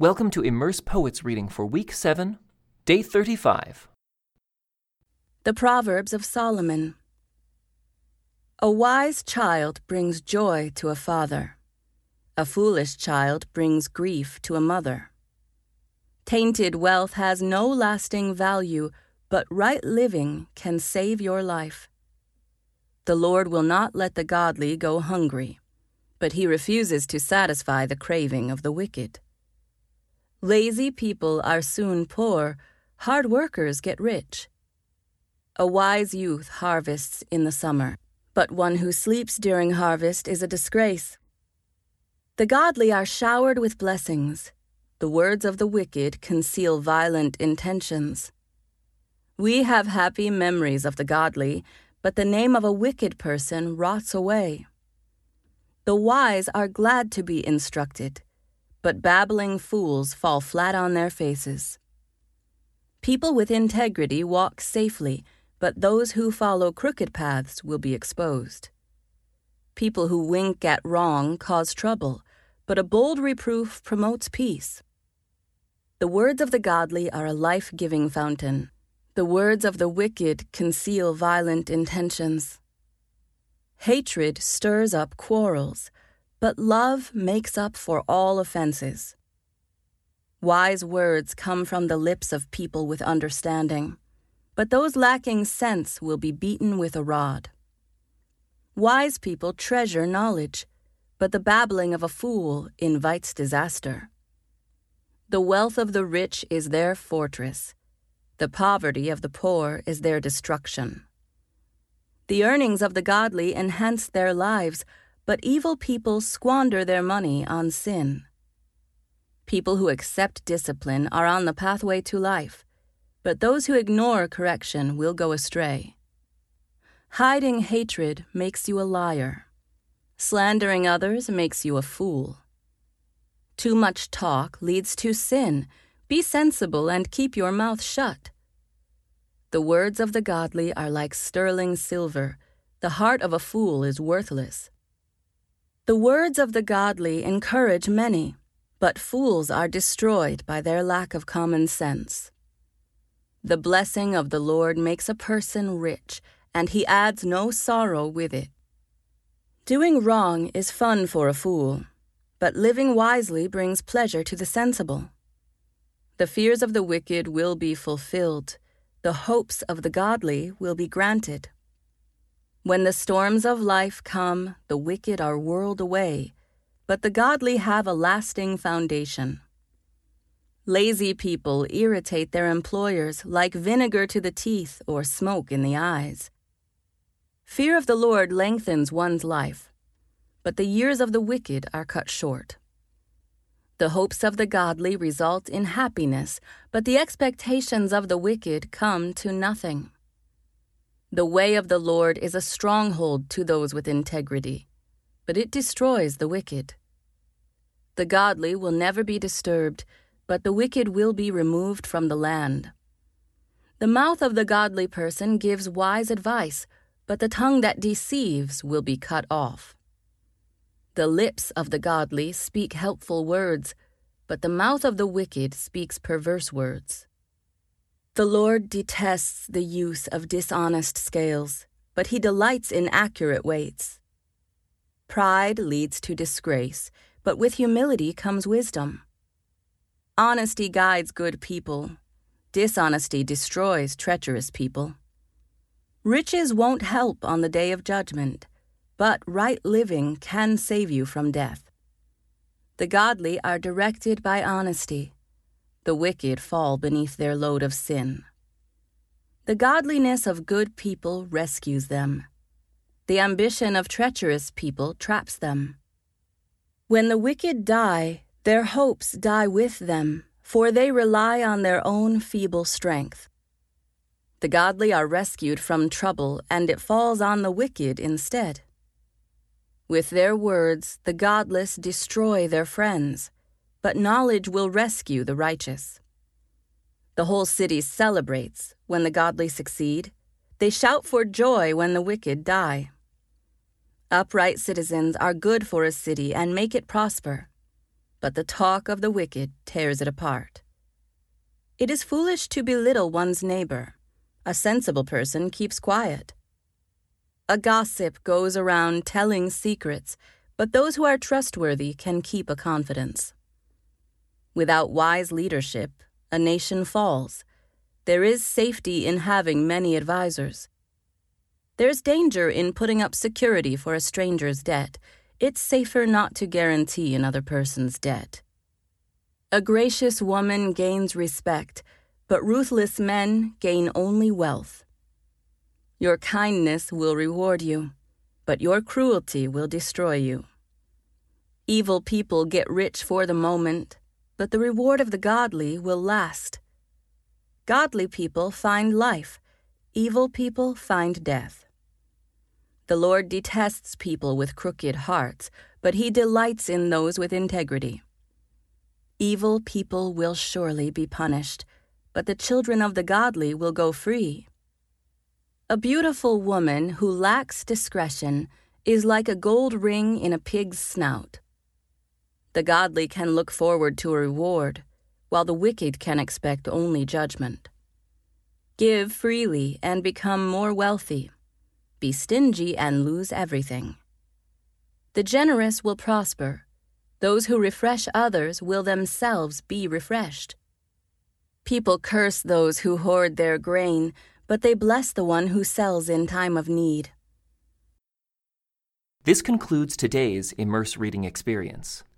Welcome to Immerse Poets reading for week 7, day 35. The Proverbs of Solomon. A wise child brings joy to a father. A foolish child brings grief to a mother. Tainted wealth has no lasting value, but right living can save your life. The Lord will not let the godly go hungry, but he refuses to satisfy the craving of the wicked. Lazy people are soon poor, hard workers get rich. A wise youth harvests in the summer, but one who sleeps during harvest is a disgrace. The godly are showered with blessings. The words of the wicked conceal violent intentions. We have happy memories of the godly, but the name of a wicked person rots away. The wise are glad to be instructed but babbling fools fall flat on their faces. People with integrity walk safely, but those who follow crooked paths will be exposed. People who wink at wrong cause trouble, but a bold reproof promotes peace. The words of the godly are a life giving fountain. The words of the wicked conceal violent intentions. Hatred stirs up quarrels but love makes up for all offenses. Wise words come from the lips of people with understanding, but those lacking sense will be beaten with a rod. Wise people treasure knowledge, but the babbling of a fool invites disaster. The wealth of the rich is their fortress, the poverty of the poor is their destruction. The earnings of the godly enhance their lives but evil people squander their money on sin. People who accept discipline are on the pathway to life, but those who ignore correction will go astray. Hiding hatred makes you a liar. Slandering others makes you a fool. Too much talk leads to sin. Be sensible and keep your mouth shut. The words of the godly are like sterling silver. The heart of a fool is worthless. The words of the godly encourage many, but fools are destroyed by their lack of common sense. The blessing of the Lord makes a person rich, and he adds no sorrow with it. Doing wrong is fun for a fool, but living wisely brings pleasure to the sensible. The fears of the wicked will be fulfilled, the hopes of the godly will be granted. When the storms of life come, the wicked are whirled away, but the godly have a lasting foundation. Lazy people irritate their employers like vinegar to the teeth or smoke in the eyes. Fear of the Lord lengthens one's life, but the years of the wicked are cut short. The hopes of the godly result in happiness, but the expectations of the wicked come to nothing. The way of the Lord is a stronghold to those with integrity, but it destroys the wicked. The godly will never be disturbed, but the wicked will be removed from the land. The mouth of the godly person gives wise advice, but the tongue that deceives will be cut off. The lips of the godly speak helpful words, but the mouth of the wicked speaks perverse words. The Lord detests the use of dishonest scales, but he delights in accurate weights. Pride leads to disgrace, but with humility comes wisdom. Honesty guides good people, dishonesty destroys treacherous people. Riches won't help on the day of judgment, but right living can save you from death. The godly are directed by honesty the wicked fall beneath their load of sin. The godliness of good people rescues them. The ambition of treacherous people traps them. When the wicked die, their hopes die with them, for they rely on their own feeble strength. The godly are rescued from trouble, and it falls on the wicked instead. With their words, the godless destroy their friends but knowledge will rescue the righteous. The whole city celebrates when the godly succeed. They shout for joy when the wicked die. Upright citizens are good for a city and make it prosper. but the talk of the wicked tears it apart. It is foolish to belittle one's neighbor. A sensible person keeps quiet. A gossip goes around telling secrets, but those who are trustworthy can keep a confidence. Without wise leadership, a nation falls. There is safety in having many advisers. There's danger in putting up security for a stranger's debt. It's safer not to guarantee another person's debt. A gracious woman gains respect, but ruthless men gain only wealth. Your kindness will reward you, but your cruelty will destroy you. Evil people get rich for the moment, but the reward of the godly will last. Godly people find life, evil people find death. The Lord detests people with crooked hearts, but he delights in those with integrity. Evil people will surely be punished, but the children of the godly will go free. A beautiful woman who lacks discretion is like a gold ring in a pig's snout. The godly can look forward to a reward, while the wicked can expect only judgment. Give freely and become more wealthy be stingy and lose everything. The generous will prosper. Those who refresh others will themselves be refreshed. People curse those who hoard their grain, but they bless the one who sells in time of need. This concludes today's Immerse Reading Experience.